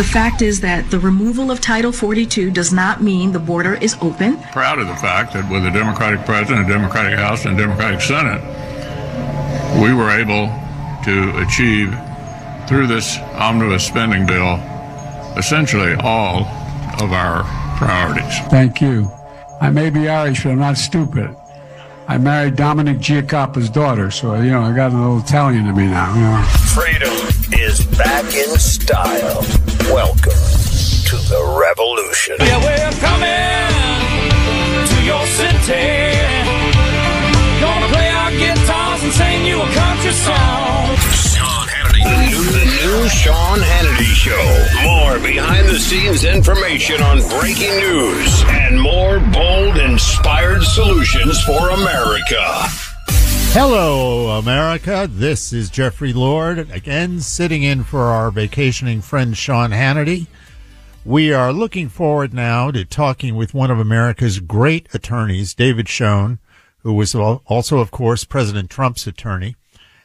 The fact is that the removal of Title 42 does not mean the border is open. Proud of the fact that with a Democratic president, a Democratic House, and a Democratic Senate, we were able to achieve through this omnibus spending bill essentially all of our priorities. Thank you. I may be Irish, but I'm not stupid. I married Dominic Giacoppa's daughter, so you know I got a little Italian in me now. You know. Freedom is back in style. Welcome to the revolution. Yeah, we're coming to your city. Gonna play our guitars and sing you a country song. Sean Hannity. The new, the new Sean Hannity Show. More behind the scenes information on breaking news and more bold, inspired solutions for America. Hello, America. This is Jeffrey Lord, again sitting in for our vacationing friend Sean Hannity. We are looking forward now to talking with one of America's great attorneys, David Schoen, who was also, of course, President Trump's attorney.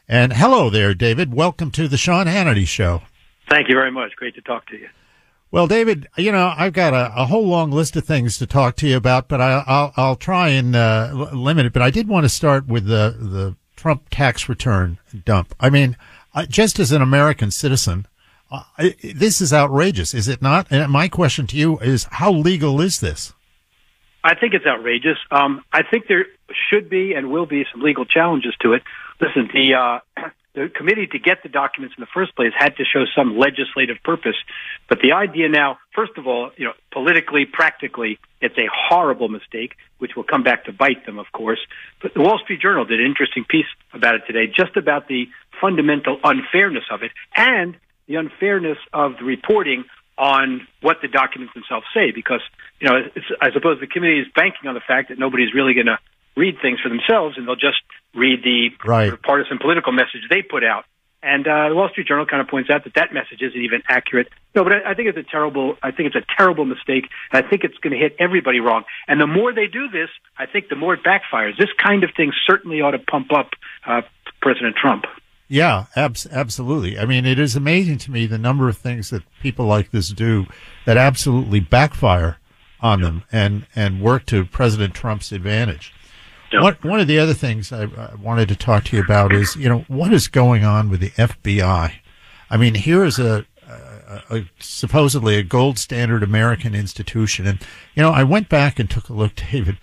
And hello there, David. Welcome to the Sean Hannity Show. Thank you very much. Great to talk to you. Well, David, you know, I've got a, a whole long list of things to talk to you about, but I, will I'll try and uh, limit it. But I did want to start with the the Trump tax return dump. I mean, uh, just as an American citizen, uh, this is outrageous, is it not? And my question to you is, how legal is this? I think it's outrageous. Um, I think there should be and will be some legal challenges to it. Listen, the uh, the committee to get the documents in the first place had to show some legislative purpose. But the idea now, first of all, you know, politically, practically, it's a horrible mistake, which will come back to bite them, of course. But the Wall Street Journal did an interesting piece about it today, just about the fundamental unfairness of it and the unfairness of the reporting on what the documents themselves say. Because, you know, I suppose the committee is banking on the fact that nobody's really going to read things for themselves and they'll just read the right. partisan political message they put out. And uh, the Wall Street Journal kind of points out that that message isn't even accurate. No, but I, I think it's a terrible. I think it's a terrible mistake, and I think it's going to hit everybody wrong. And the more they do this, I think the more it backfires. This kind of thing certainly ought to pump up uh, President Trump. Yeah, abs- absolutely. I mean, it is amazing to me the number of things that people like this do that absolutely backfire on them and and work to President Trump's advantage. One, one of the other things I, I, wanted to talk to you about is, you know, what is going on with the FBI? I mean, here is a, a, a, supposedly a gold standard American institution. And, you know, I went back and took a look, David,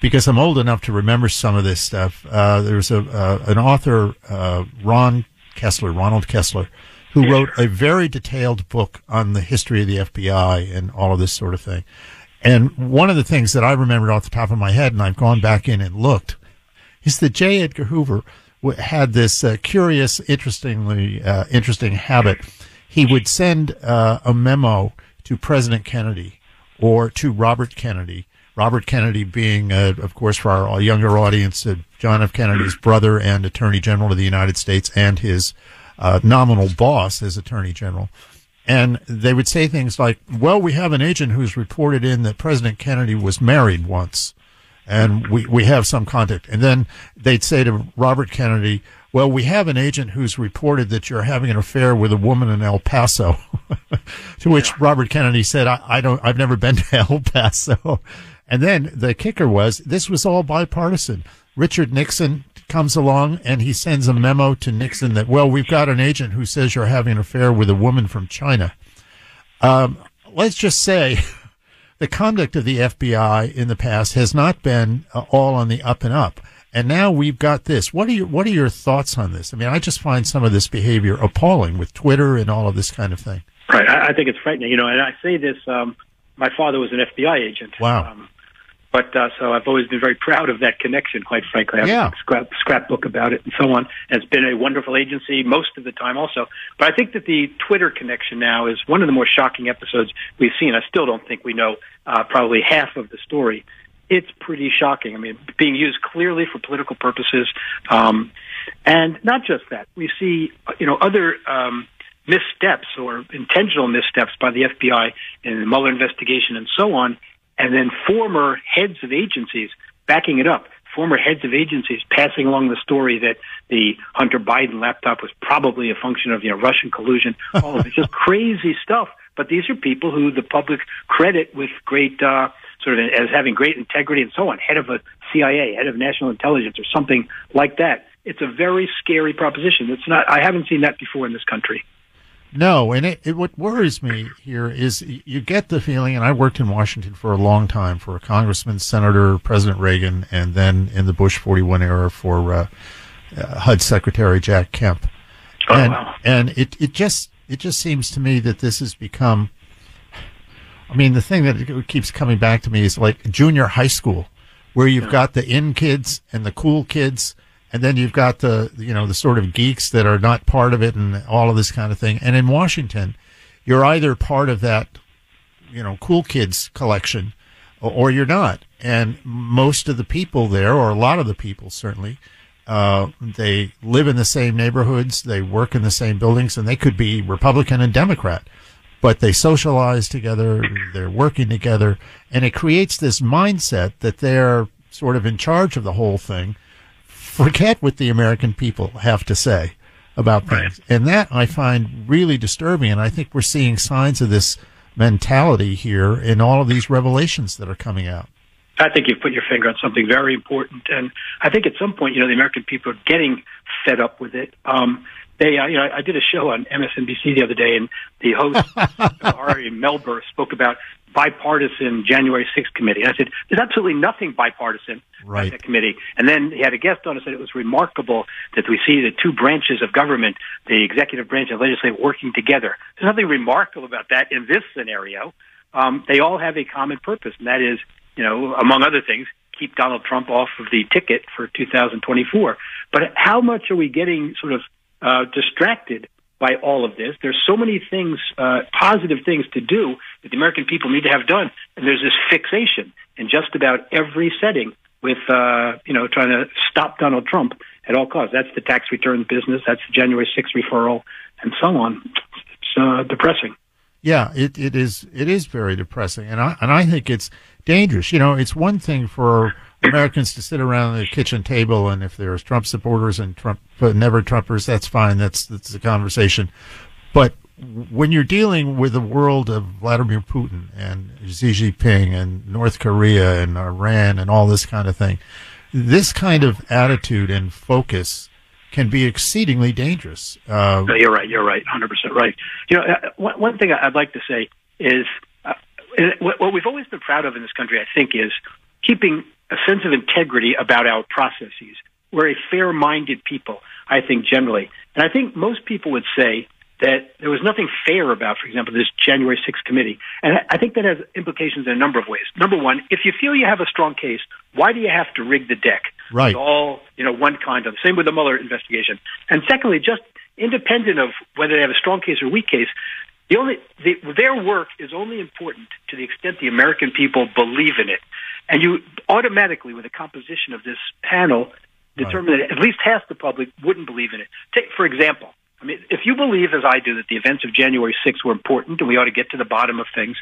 because I'm old enough to remember some of this stuff. Uh, there's a, uh, an author, uh, Ron Kessler, Ronald Kessler, who wrote a very detailed book on the history of the FBI and all of this sort of thing. And one of the things that I remembered off the top of my head, and I've gone back in and looked, is that J. Edgar Hoover had this uh, curious, interestingly uh, interesting habit. He would send uh, a memo to President Kennedy or to Robert Kennedy. Robert Kennedy being, uh, of course, for our younger audience, uh, John F. Kennedy's brother and Attorney General of the United States, and his uh, nominal boss as Attorney General. And they would say things like, well, we have an agent who's reported in that President Kennedy was married once and we, we have some contact. And then they'd say to Robert Kennedy, well, we have an agent who's reported that you're having an affair with a woman in El Paso. to which Robert Kennedy said, I, I don't, I've never been to El Paso. And then the kicker was this was all bipartisan. Richard Nixon comes along and he sends a memo to Nixon that, well, we've got an agent who says you're having an affair with a woman from China. Um, let's just say the conduct of the FBI in the past has not been uh, all on the up and up. And now we've got this. What are your What are your thoughts on this? I mean, I just find some of this behavior appalling with Twitter and all of this kind of thing. Right. I, I think it's frightening. You know, and I say this. Um, my father was an FBI agent. Wow. Um, but uh, so I've always been very proud of that connection. Quite frankly, I have Yeah. a scrap, scrapbook about it and so on. And it's been a wonderful agency most of the time, also. But I think that the Twitter connection now is one of the more shocking episodes we've seen. I still don't think we know uh, probably half of the story. It's pretty shocking. I mean, being used clearly for political purposes, um, and not just that. We see, you know, other. Um, missteps or intentional missteps by the FBI in the Mueller investigation and so on, and then former heads of agencies backing it up. Former heads of agencies passing along the story that the Hunter Biden laptop was probably a function of you know Russian collusion. All of it, just crazy stuff. But these are people who the public credit with great uh, sort of as having great integrity and so on. Head of a CIA, head of national intelligence, or something like that. It's a very scary proposition. It's not. I haven't seen that before in this country. No, and it, it, what worries me here is you get the feeling, and I worked in Washington for a long time for a congressman, senator, President Reagan, and then in the Bush 41 era for uh, uh, HUD Secretary Jack Kemp. Oh, and wow. and it, it just it just seems to me that this has become. I mean, the thing that keeps coming back to me is like junior high school, where you've got the in kids and the cool kids, and then you've got the you know the sort of geeks that are not part of it and all of this kind of thing. And in Washington, you're either part of that, you know, cool kids collection, or, you're not. And most of the people there, or a lot of the people certainly, uh, they live in the same neighborhoods, they work in the same buildings, and they could be Republican and Democrat, but they socialize together, they're working together, and it creates this mindset that they're sort of in charge of the whole thing. Forget what the American people have to say about things. And that I find really disturbing, and I think we're seeing signs of this mentality here in all of these revelations that are coming out. I think you've put your finger on something very important, and I think at some point, you know, the American people are getting fed up with it. Um, they, uh, you know, I did a show on MSNBC the other day, and the host Ari Melber spoke about bipartisan January 6th committee. And I said, "There's absolutely nothing bipartisan Right. that committee." And then he had a guest on and said it was remarkable that we see the two branches of government, the executive branch and legislative, working together. There's nothing remarkable about that in this scenario. Um, they all have a common purpose, and that is, you know, among other things, keep Donald Trump off of the ticket for 2024. But how much are we getting sort of uh, distracted by all of this? There's so many things, uh, positive things to do that the American people need to have done, and there's this fixation in just about every setting with, uh, you know, trying to stop Donald Trump at all costs. That's the tax returns business. That's the January 6th referral, and so on. It's uh, depressing. Yeah, it, it is it is very depressing, and I and I think it's dangerous. You know, it's one thing for Americans to sit around the kitchen table, and if there's Trump supporters and Trump never Trumpers, that's fine. That's that's the conversation. But when you're dealing with the world of Vladimir Putin and Xi Jinping and North Korea and Iran and all this kind of thing, this kind of attitude and focus can be exceedingly dangerous. Uh, you're right. You're right. 100% right. You know, uh, one, thing I'd like to say is uh, what, what we've always been proud of in this country, I think, is keeping a sense of integrity about our processes. We're a fair minded people, I think, generally. And I think most people would say that there was nothing fair about, for example, this January 6th committee. And I- think that has implications in a number of ways. Number one, if you feel you have a strong case, why do you have to rig the deck? Right. It's all you know one kind of. Same with the Mueller investigation. And secondly, just independent of whether they have a strong case or weak case, the only the, their work is only important to the extent the American people believe in it, and you automatically, with the composition of this panel, determine that at least half the public wouldn't believe in it. Take for example. I mean, if you believe, as I do, that the events of January 6th were important and we ought to get to the bottom of things,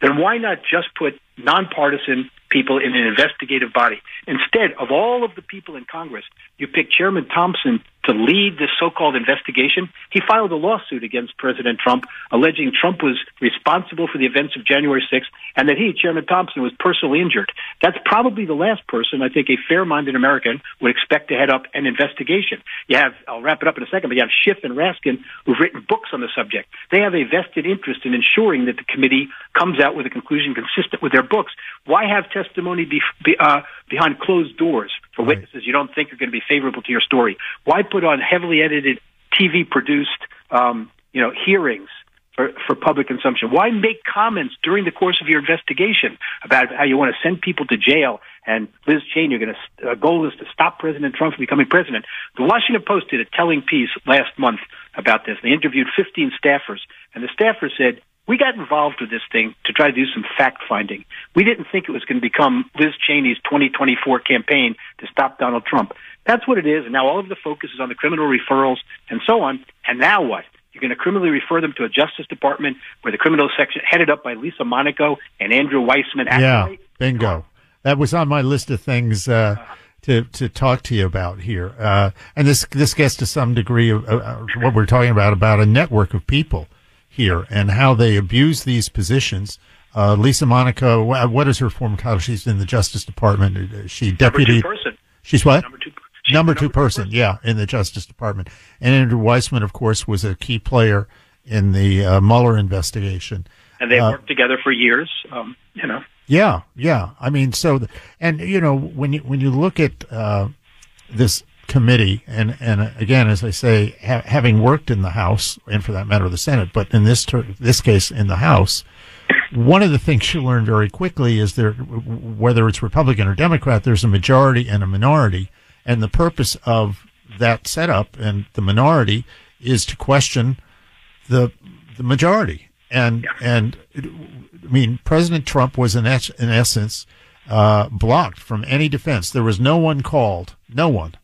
then why not just put nonpartisan people in an investigative body? Instead of all of the people in Congress, you pick Chairman Thompson to lead this so-called investigation. He filed a lawsuit against President Trump, alleging Trump was responsible for the events of January 6th and that he, Chairman Thompson, was personally injured. That's probably the last person I think a fair-minded American would expect to head up an investigation. You have, I'll wrap it up in a second, but you have Schiff and Raskin who've written books on the subject. They have a vested interest in ensuring that the committee comes out with a conclusion consistent with their books. Why have testimony be, be, uh, behind closed doors for witnesses you don't think are going to be favorable to your story? Why put on heavily edited TV produced um, you know hearings for, for public consumption? Why make comments during the course of your investigation about how you want to send people to jail and Liz Cheney, you're going to uh, goal is to stop President Trump from becoming president. The Washington Post did a telling piece last month about this. They interviewed 15 staffers, and the staffers said we got involved with this thing to try to do some fact finding. We didn't think it was going to become Liz Cheney's 2024 campaign to stop Donald Trump. That's what it is. And now all of the focus is on the criminal referrals and so on. And now what? You're going to criminally refer them to a Justice Department where the criminal section, headed up by Lisa Monaco and Andrew Weissman, Yeah, bingo. That was on my list of things uh, to to talk to you about here, uh, and this this gets to some degree of uh, uh, what we're talking about about a network of people here and how they abuse these positions. Uh, Lisa Monaco, wha- what is her former title? She's in the Justice Department. Is she Number deputy? two person. She's what? Number two. number two person, yeah, in the Justice Department. And Andrew Weissman, of course, was a key player in the uh, Mueller investigation. And they've Uh, worked together for years. Um, you know, Yeah, yeah. I mean, so, th- and you know, when you when you look at uh, this committee, and and uh, again, as I say, ha- having worked in the House and for that matter the Senate, but in this ter- this case in the House, one of the things you learn very quickly is there, whether it's Republican or Democrat, there's a majority and a minority, and the purpose of that setup and the minority is to question the the majority. And and I mean, President Trump was in es- in essence uh, blocked from any defense. There was no one called, no one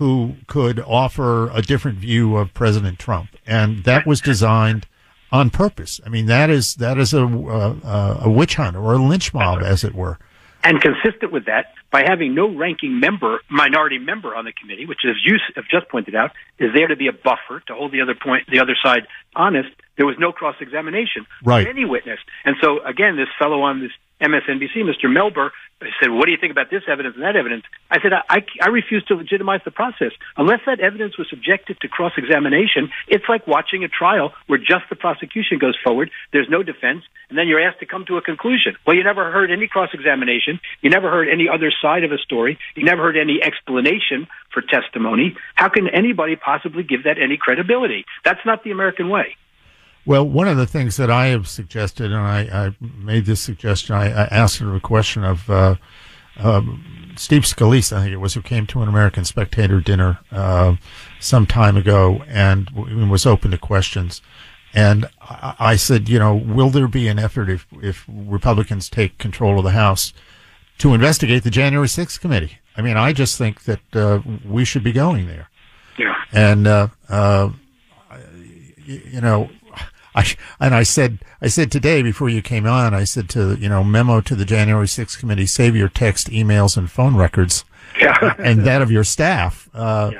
who could offer a different view of President Trump, and that was designed on purpose. I mean, that is that is a a, a witch hunt or a lynch mob, as it were. and consistent with that, by having no ranking member, minority member on the committee, which, as you have just pointed out, is there to be a buffer to hold the other point, the other side honest. There was no cross examination Right. of any witness, and so again, this fellow on this MSNBC, Mr. Melber, said, "What do you think about this evidence and that evidence?" I said, "I, I, I refuse to legitimize the process unless that evidence was subjected to cross examination. It's like watching a trial where just the prosecution goes forward. There's no defense, and then you're asked to come to a conclusion. Well, you never heard any cross examination. You never heard any other side of a story. You never heard any explanation for testimony. How can anybody possibly give that any credibility? That's not the American way." Well, one of the things that I have suggested, and I, I made this suggestion, I, I asked a question of uh, um, Steve Scalise, I think it was, who came to an American Spectator dinner uh, some time ago and w- was open to questions. And I, I said, you know, will there be an effort if, if Republicans take control of the House to investigate the January 6th committee? I mean, I just think that uh, we should be going there. Yeah. And, uh, uh, you know, I, and I said, I said today before you came on, I said to, you know, memo to the January 6th committee, save your text, emails, and phone records Yeah. and that of your staff. Uh,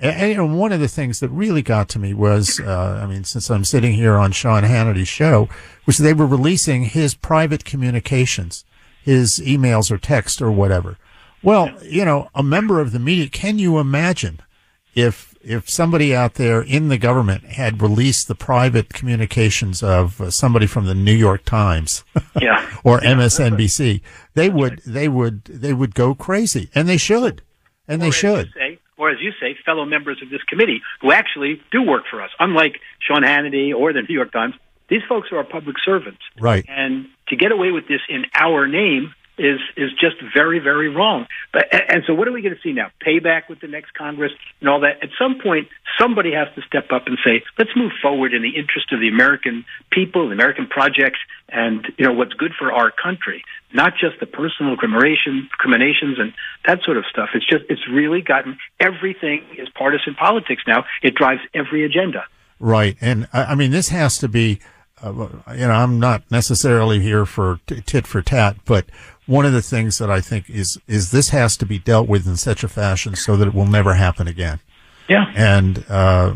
and, and, one of the things that really got to me was, uh, I mean, since I'm sitting here on Sean Hannity's show, was they were releasing his private communications, his emails or text or whatever. Well, you know, a member of the media, can you imagine if, if somebody out there in the government had released the private communications of uh, somebody from the New York Times Yeah. or MSNBC, they would, they would, they would go crazy and they should. And they Or you should. say, or as you say, fellow members of this committee who actually do work for us. Unlike Sean Hannity or the New York Times, these folks are our public servants. Right. And to get away with this in our name is is just very very wrong. But and so what are we going to see now? Payback with the next Congress and all that. At some point, somebody has to step up and say, let's move forward in the interest of the American people, the American projects, and you know what's good for our country, not just the personal recriminations and that sort of stuff. It's just it's really gotten everything is partisan politics now. It drives every agenda. Right, and I mean this has to be. Uh, you know, I'm not necessarily here for tit for tat, but one of the things that I think is is this has to be dealt with in such a fashion so that it will never happen again. Yeah. And uh,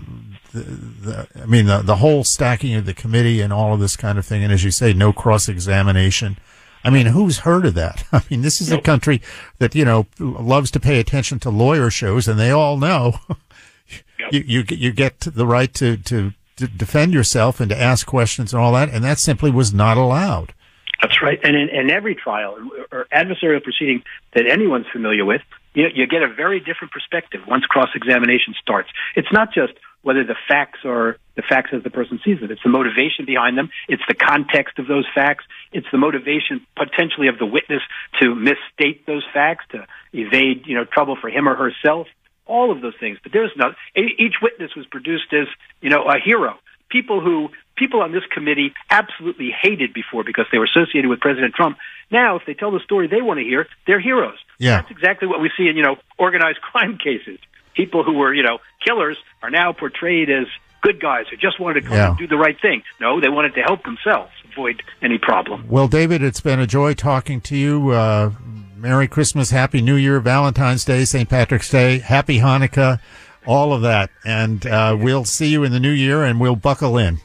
the, the, I mean, the, the whole stacking of the committee and all of this kind of thing, and as you say, no cross examination. I mean, who's heard of that? I mean, this is a country that you know loves to pay attention to lawyer shows, and they all know you, you you get the right to to to defend yourself and to ask questions and all that, and that simply was not allowed. That's right. And in, in every trial or adversarial proceeding that anyone's familiar with, you, you get a very different perspective once cross examination starts. It's not just whether the facts are the facts as the person sees them. It's the motivation behind them. It's the context of those facts. It's the motivation potentially of the witness to misstate those facts, to evade, you know, trouble for him or herself. All of those things. But there's not, each witness was produced as, you know, a hero. People who, people on this committee absolutely hated before because they were associated with President Trump. Now, if they tell the story they want to hear, they're heroes. Yeah. That's exactly what we see in, you know, organized crime cases. People who were, you know, killers are now portrayed as good guys who just wanted to come Yeah. and do the right thing. No, they wanted to help themselves avoid any problem. Well, David, it's been a joy talking to you. Uh, Merry Christmas, Happy New Year, Valentine's Day, St. Patrick's Day, Happy Hanukkah, all of that. And uh, we'll see you in the new year and we'll buckle in.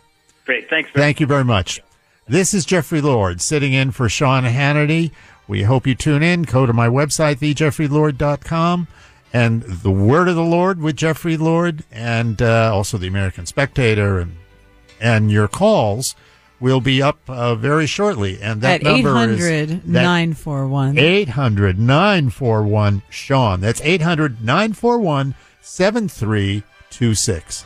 Great. Thanks. Very Thank you very much. This is Jeffrey Lord sitting in for Sean Hannity. We hope you tune in. Go to my website, thejeffreylord.com, and The Word of the Lord with Jeffrey Lord, and uh, also the American Spectator, and and your calls will be up uh, very shortly. And that At number 800 is 941. 800 941 Sean. That's 800 941 7326.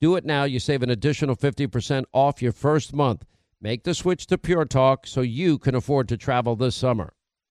Do it now. You save an additional 50% off your first month. Make the switch to Pure Talk so you can afford to travel this summer.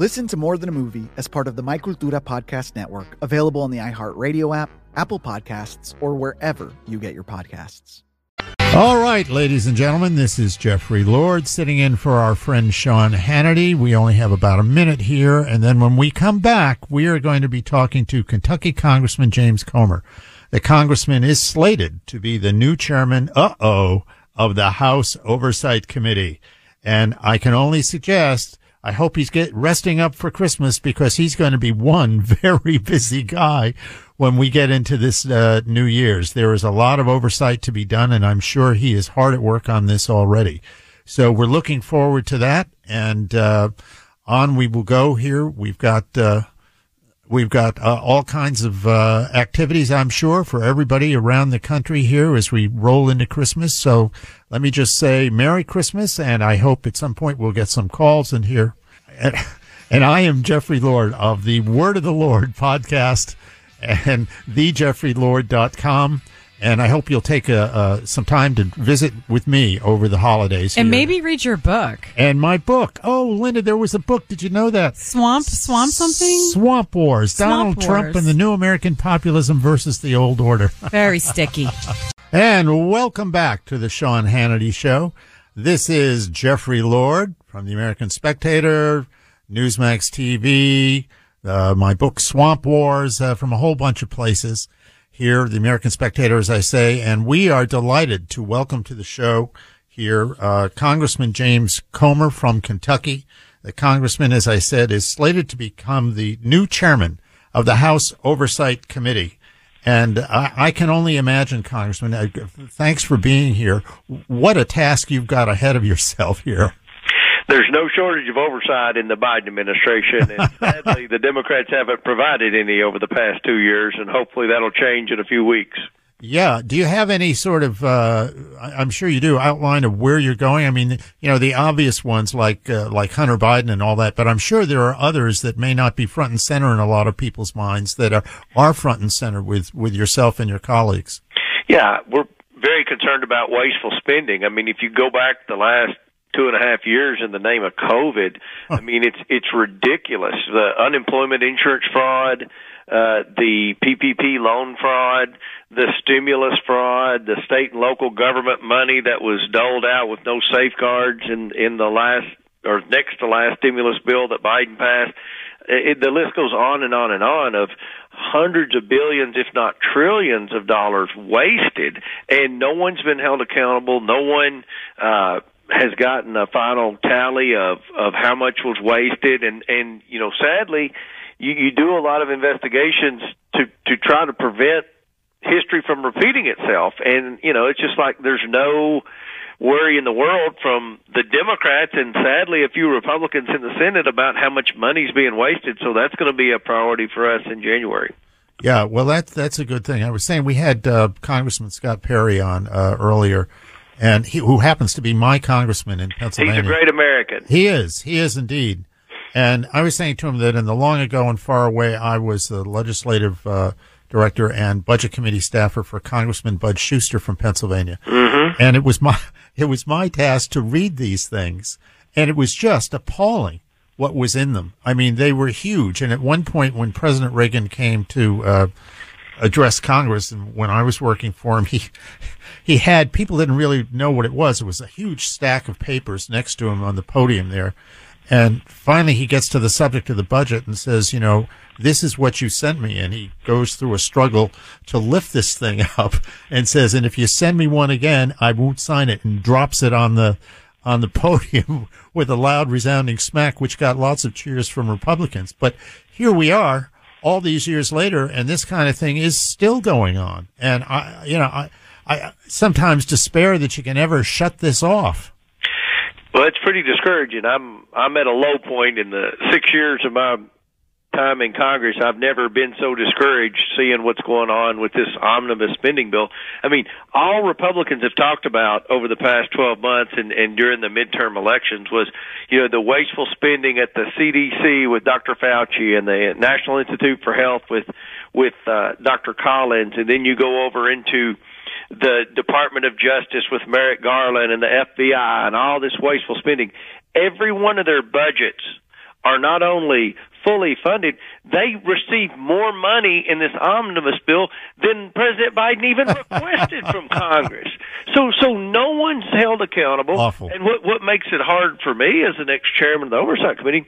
Listen to More Than a Movie as part of the My Cultura Podcast Network, available on the iHeartRadio app, Apple Podcasts, or wherever you get your podcasts. All right, ladies and gentlemen, this is Jeffrey Lord sitting in for our friend Sean Hannity. We only have about a minute here, and then when we come back, we are going to be talking to Kentucky Congressman James Comer. The congressman is slated to be the new chairman, uh-oh, of the House Oversight Committee. And I can only suggest I hope he's get resting up for Christmas because he's going to be one very busy guy when we get into this uh, New Year's. There is a lot of oversight to be done, and I'm sure he is hard at work on this already. So we're looking forward to that, and uh, on we will go. Here we've got uh, we've got uh, all kinds of uh, activities, I'm sure, for everybody around the country here as we roll into Christmas. So let me just say Merry Christmas, and I hope at some point we'll get some calls in here. And, and I am Jeffrey Lord of the Word of the Lord podcast and thejeffreylord.com. And I hope you'll take a, uh, some time to visit with me over the holidays. And here. maybe read your book. And my book. Oh, Linda, there was a book. Did you know that? Swamp, swamp something? Swamp Wars. Swamp Donald Trump and the new American populism versus the old order. Very sticky. and welcome back to the Sean Hannity Show. This is Jeffrey Lord from the American Spectator, Newsmax TV, uh, my book Swamp Wars uh, from a whole bunch of places here, the American Spectator, as I say, and we are delighted to welcome to the show here uh, Congressman James Comer from Kentucky. The congressman, as I said, is slated to become the new chairman of the House Oversight Committee. And I, I can only imagine, Congressman, uh, thanks for being here. What a task you've got ahead of yourself here. There's no shortage of oversight in the Biden administration, and sadly, the Democrats haven't provided any over the past two years, and hopefully that'll change in a few weeks. Yeah. Do you have any sort of, uh, I'm sure you do, outline of where you're going? I mean, you know, the obvious ones like, uh, like Hunter Biden and all that, but I'm sure there are others that may not be front and center in a lot of people's minds that are, are front and center with, with yourself and your colleagues. Yeah, we're very concerned about wasteful spending. I mean, if you go back the last two and a half years in the name of COVID, I mean, it's it's ridiculous. The unemployment insurance fraud, uh, the PPP loan fraud, the stimulus fraud, the state and local government money that was doled out with no safeguards in in the last or next to last stimulus bill that Biden passed. it, the list goes on and on and on of hundreds of billions, if not trillions of dollars wasted, and no one's been held accountable. No one uh, has gotten a final tally of of how much was wasted, and and you know, sadly, you, you do a lot of investigations to to try to prevent history from repeating itself, and you know, it's just like there's no worry in the world from the Democrats and sadly a few Republicans in the Senate about how much money's being wasted. So that's going to be a priority for us in January. Yeah, well, that's that's a good thing. I was saying we had uh, Congressman Scott Perry on uh, earlier, and he who happens to be my congressman in Pennsylvania. He's a great American. He is. He is indeed. And I was saying to him that in the long ago and far away, I was the legislative uh, director and budget committee staffer for Congressman Bud Shuster from Pennsylvania. Mm-hmm. And it was my it was my task to read these things, and it was just appalling what was in them. I mean, they were huge. And at one point, when President Reagan came to uh, address Congress, and when I was working for him, he he had people didn't really know what it was. It was a huge stack of papers next to him on the podium there. And finally, he gets to the subject of the budget and says, you know, this is what you sent me. And he goes through a struggle to lift this thing up and says, and if you send me one again, I won't sign it and drops it on the, on the podium with a loud resounding smack, which got lots of cheers from Republicans. But here we are all these years later and this kind of thing is still going on. And I, you know, I, I sometimes despair that you can ever shut this off. Well, it's pretty discouraging. I'm I'm at a low point in the six years of my time in Congress. I've never been so discouraged seeing what's going on with this omnibus spending bill. I mean, all Republicans have talked about over the past 12 months and, and during the midterm elections was, you know, the wasteful spending at the CDC with Dr. Fauci and the National Institute for Health with with uh, Dr. Collins, and then you go over into the Department of Justice with Merrick Garland and the FBI and all this wasteful spending. Every one of their budgets are not only fully funded, they receive more money in this omnibus bill than President Biden even requested from Congress. So, so no one's held accountable. Awful. And what what makes it hard for me as the next chairman of the oversight committee,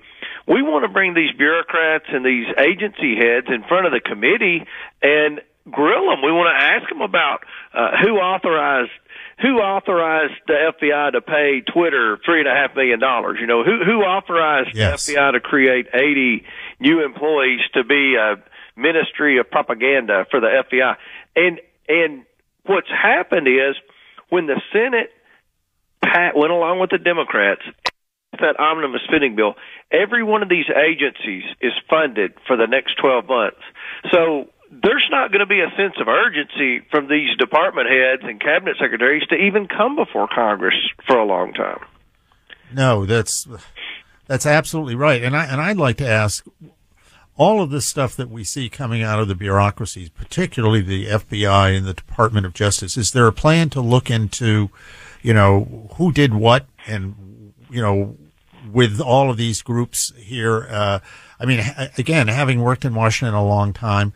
we want to bring these bureaucrats and these agency heads in front of the committee and grill them. We want to ask them about uh, who authorized who authorized the FBI to pay Twitter three and a half million dollars. You know who who authorized Yes. the FBI to create eighty new employees to be a ministry of propaganda for the FBI. And and what's happened is when the Senate pat went along with the Democrats that omnibus spending bill, every one of these agencies is funded for the next 12 months. So there's not going to be a sense of urgency from these department heads and cabinet secretaries to even come before Congress for a long time. No, that's that's absolutely right. And I and I'd like to ask all of this stuff that we see coming out of the bureaucracies, particularly the FBI and the Department of Justice, is there a plan to look into, you know, who did what and you know, with all of these groups here? Uh, I mean, again, having worked in Washington a long time,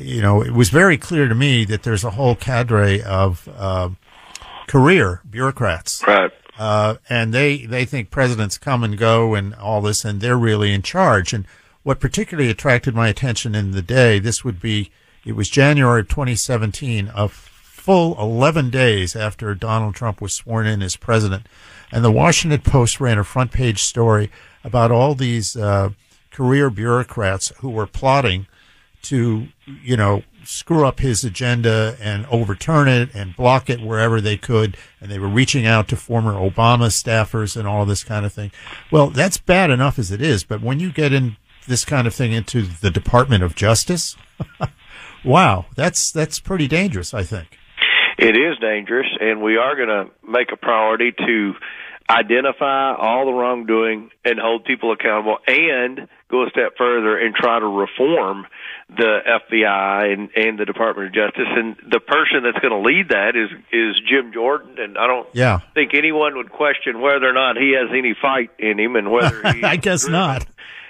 you know, it was very clear to me that there's a whole cadre of uh, career bureaucrats Right. uh, and they they think presidents come and go and all this, and they're really in charge. And what particularly attracted my attention in the day, this would be, it was January of 2017, a full 11 days after Donald Trump was sworn in as president, and the Washington Post ran a front page story about all these uh, career bureaucrats who were plotting to, you know, screw up his agenda and overturn it and block it wherever they could. And they were reaching out to former Obama staffers and all this kind of thing. Well, that's bad enough as it is. But when you get in this kind of thing into the Department of Justice, wow, that's, that's pretty dangerous, I think. It is dangerous, and we are going to make a priority to identify all the wrongdoing and hold people accountable and go a step further and try to reform the FBI and, and the Department of Justice. And the person that's going to lead that is, is Jim Jordan. And I don't Yeah. think anyone would question whether or not he has any fight in him and whether he I guess not.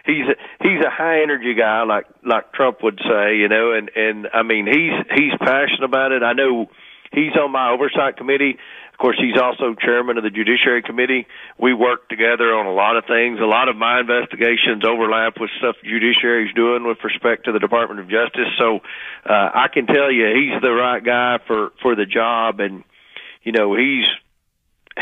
he's a, he's a high energy guy like like Trump would say, you know, and and I mean he's he's passionate about it. I know he's on my oversight committee. Course, he's also chairman of the Judiciary Committee. We work together on a lot of things. A lot of my investigations overlap with stuff the Judiciary's doing with respect to the Department of Justice. So uh, I can tell you he's the right guy for for the job, and you know he's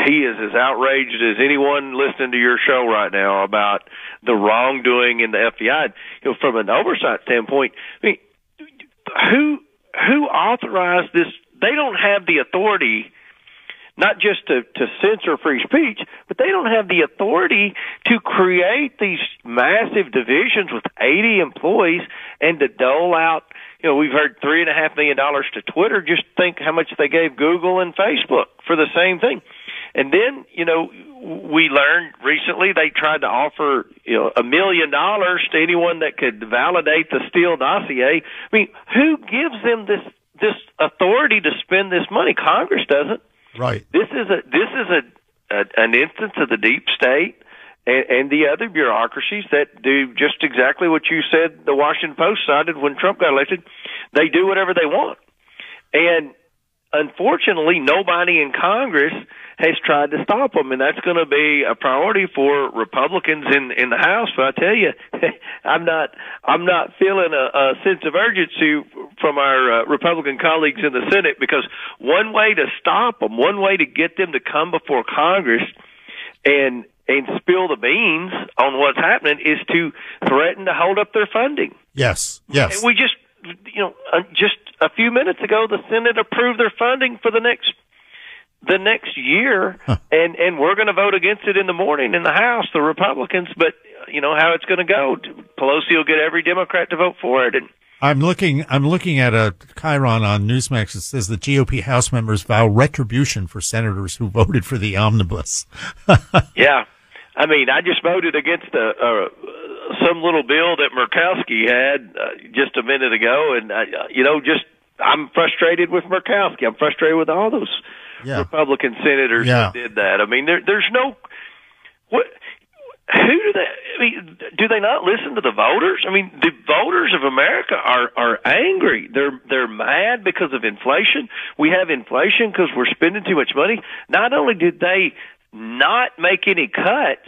he is as outraged as anyone listening to your show right now about the wrongdoing in the FBI. You know, from an oversight standpoint, I mean, who who authorized this? They don't have the authority not just to, to censor free speech, but they don't have the authority to create these massive divisions with 80 employees and to dole out. You know, we've heard three and a half million dollars to Twitter. Just think how much they gave Google and Facebook for the same thing. And then, you know, we learned recently they tried to offer, you know, a million dollars to anyone that could validate the Steele dossier. I mean, who gives them this this authority to spend this money? Congress doesn't. Right. This is a this is a, a an instance of the deep state and, and the other bureaucracies that do just exactly what you said. The Washington Post cited when Trump got elected. They do whatever they want, and unfortunately, nobody in Congress has tried to stop them, and that's going to be a priority for Republicans in in the House. But I tell you, I'm not I'm not feeling a, a sense of urgency from our uh, Republican colleagues in the Senate because one way to stop them, one way to get them to come before Congress and and spill the beans on what's happening is to threaten to hold up their funding. Yes. Yes. We just you know uh, just a few minutes ago the Senate approved their funding for the next the next year. And and we're going to vote against it in the morning in the house the republicans but you know how it's going to go. Pelosi will get every democrat to vote for it. And I'm looking. I'm looking at a Chyron on Newsmax. That says the GOP House members vow retribution for senators who voted for the omnibus. yeah, I mean, I just voted against a, uh, some little bill that Murkowski had uh, just a minute ago, and uh, you know, just I'm frustrated with Murkowski. I'm frustrated with all those Yeah. Republican senators Yeah. that did that. I mean, there, there's no what. Who do they? I mean, do they not listen to the voters? I mean, the voters of America are are angry. They're they're mad because of inflation. We have inflation because we're spending too much money. Not only did they not make any cuts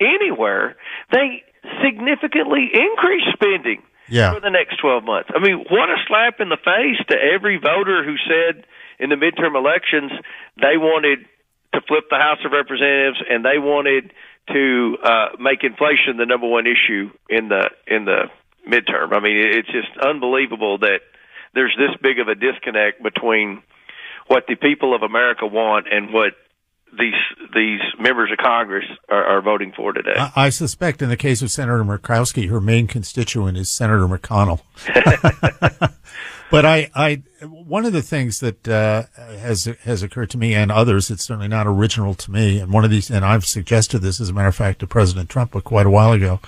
anywhere, they significantly increased spending Yeah. for the next 12 months. I mean, what a slap in the face to every voter who said in the midterm elections they wanted to flip the House of Representatives and they wanted to uh, make inflation the number one issue in the in the midterm. I mean, it's just unbelievable that there's this big of a disconnect between what the people of America want and what these these members of Congress are, are voting for today. I, I suspect in the case of Senator Murkowski, her main constituent is Senator McConnell. but I, I, one of the things that uh, has has occurred to me and others, it's certainly not original to me, and one of these, and I've suggested this, as a matter of fact, to President Trump but quite a while ago,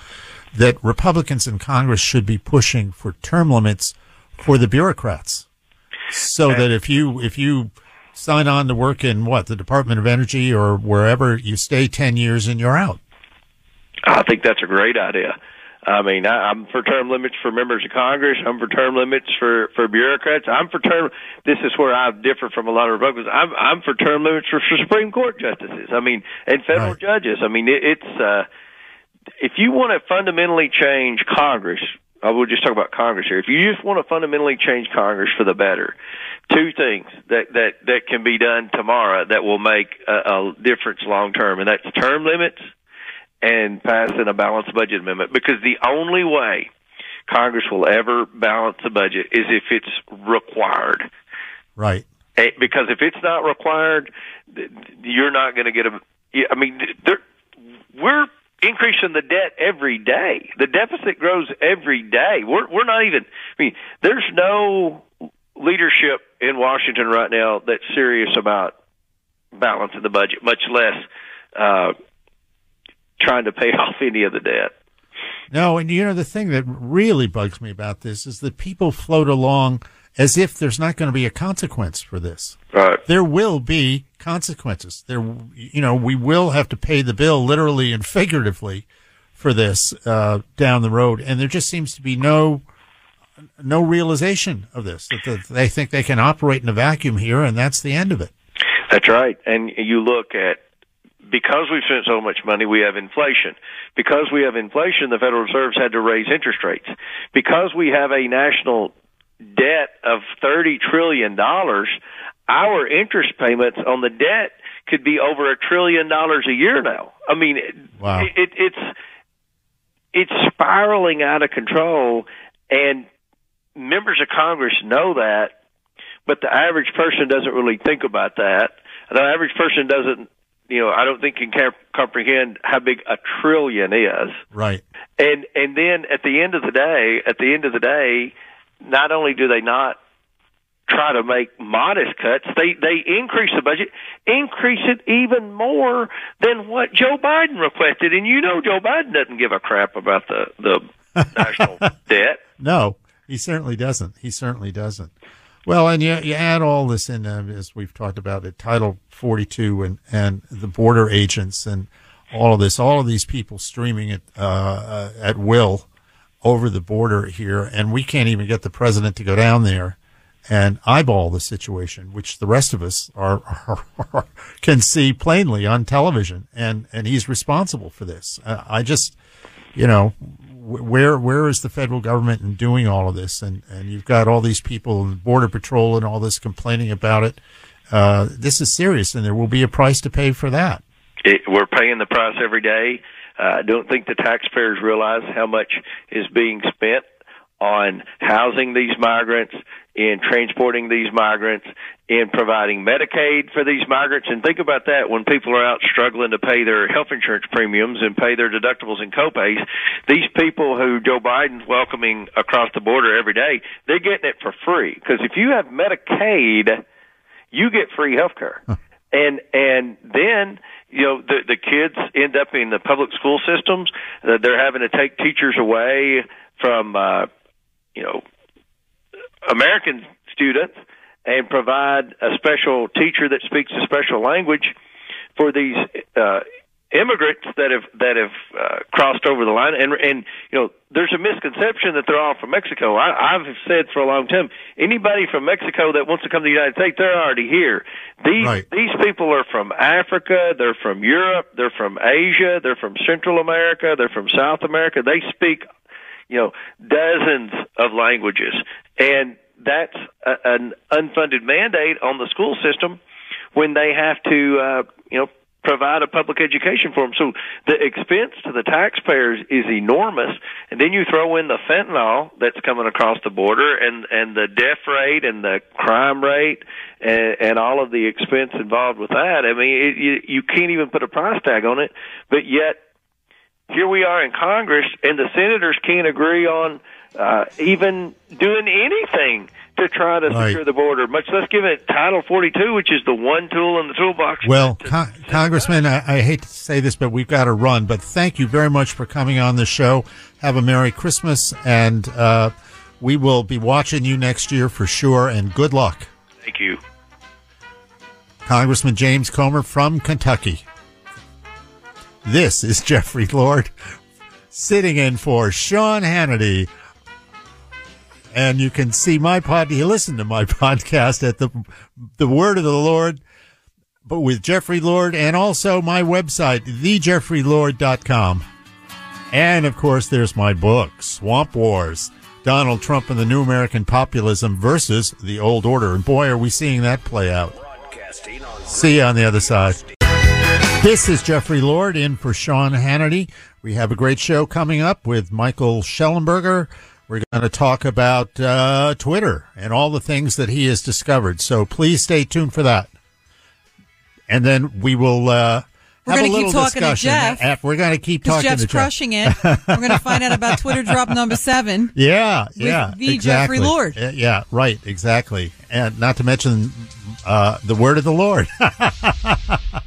that Republicans in Congress should be pushing for term limits for the bureaucrats, so that if you if you sign on to work in what the Department of Energy or wherever, you stay ten years and you're out. I think that's a great idea. I mean, I, I'm for term limits for members of Congress. I'm for term limits for for bureaucrats. I'm for term. This is where I differ from a lot of Republicans. I'm I'm for term limits for, for Supreme Court justices. I mean, and federal judges. I mean, it, it's uh, if you want to fundamentally change Congress. I will just talk about Congress here. If you just want to fundamentally change Congress for the better, two things that that that can be done tomorrow that will make a, a difference long term, and that's term limits and passing a balanced budget amendment because the only way Congress will ever balance the budget is if it's required. Right. Because if it's not required, you're not going to get a. I mean, there, we're increasing the debt every day. The deficit grows every day. We're we're not even. I mean, there's no leadership in Washington right now that's serious about balancing the budget, much less uh, trying to pay off any of the debt. No, and you know the thing that really bugs me about this is that people float along as if there's not going to be a consequence for this. Right. There will be consequences. There, you know, we will have to pay the bill literally and figuratively for this uh, down the road, and there just seems to be no no realization of this. That they think they can operate in a vacuum here, and that's the end of it. That's right. And you look at because we've spent so much money, we have inflation. Because we have inflation, the Federal Reserve's had to raise interest rates. Because we have a national debt of thirty trillion dollars, our interest payments on the debt could be over a trillion dollars a year now. I mean, Wow. it, it, it's it's spiraling out of control, and members of Congress know that, but the average person doesn't really think about that. The average person doesn't, you know, I don't think can comprehend how big a trillion is. Right. And and then at the end of the day, at the end of the day, not only do they not try to make modest cuts, they they increase the budget, increase it even more than what Joe Biden requested. And you know Joe Biden doesn't give a crap about the the national debt. No, he certainly doesn't. He certainly doesn't. Well, and you, you add all this in, uh, as we've talked about it, Title 42 and, and the border agents and all of this, all of these people streaming it uh, uh, at will over the border here, and we can't even get the president to go down there and eyeball the situation, which the rest of us are, are can see plainly on television, and and he's responsible for this. Uh, I just, you know, where where is the federal government in doing all of this? And and you've got all these people in border patrol and all this complaining about it. Uh, this is serious, and there will be a price to pay for that. It, we're paying the price every day. Uh, I don't think the taxpayers realize how much is being spent on housing these migrants, in transporting these migrants, in providing Medicaid for these migrants. And think about that when people are out struggling to pay their health insurance premiums and pay their deductibles and copays. These people who Joe Biden's welcoming across the border every day, they're getting it for free. Because if you have Medicaid, you get free health care. And and then you know the the kids end up in the public school systems. Uh, they're having to take teachers away from uh, you know American students and provide a special teacher that speaks a special language for these uh, immigrants that have that have uh, crossed over the line. And and you know, there's a misconception that they're all from Mexico. I, I've said for a long time, anybody from Mexico that wants to come to the United States, they're already here. These these people are from Africa, they're from Europe, they're from Asia, they're from Central America, they're from South America. They speak you know, dozens of languages. And that's a, an unfunded mandate on the school system when they have to, uh, you know, provide a public education for them. So the expense to the taxpayers is enormous. And then you throw in the fentanyl that's coming across the border and, and the death rate and the crime rate and, and all of the expense involved with that. I mean, it, you, you can't even put a price tag on it, but yet here we are in Congress, and the senators can't agree on uh, even doing anything to try to Right. secure the border. Much less give it Title 42, which is the one tool in the toolbox. Well, Con- Congressman, I, I hate to say this, but we've got to run. But thank you very much for coming on the show. Have a Merry Christmas, and uh, we will be watching you next year for sure. And good luck, Thank you. Congressman James Comer from Kentucky. This is Jeffrey Lord sitting in for Sean Hannity. And you can see my pod, you listen to my podcast at the, the word of the Lord, but with Jeffrey Lord and also my website, thejeffreylord.com. And of course, there's my book, Swamp Wars, Donald Trump and the New American Populism versus the Old Order. And boy, are we seeing that play out. See you on the other side. This is Jeffrey Lord in for Sean Hannity. We have a great show coming up with Michael Shellenberger. We're going to talk about uh, Twitter and all the things that he has discovered. So please stay tuned for that. And then we will uh, We're have gonna a keep little discussion. Jeff, We're going to keep talking Jeff's to Jeff. crushing it. We're going to find out about Twitter drop number seven. Yeah, yeah, the exactly. Jeffrey Lord. Yeah, right, exactly. And not to mention uh, the word of the Lord.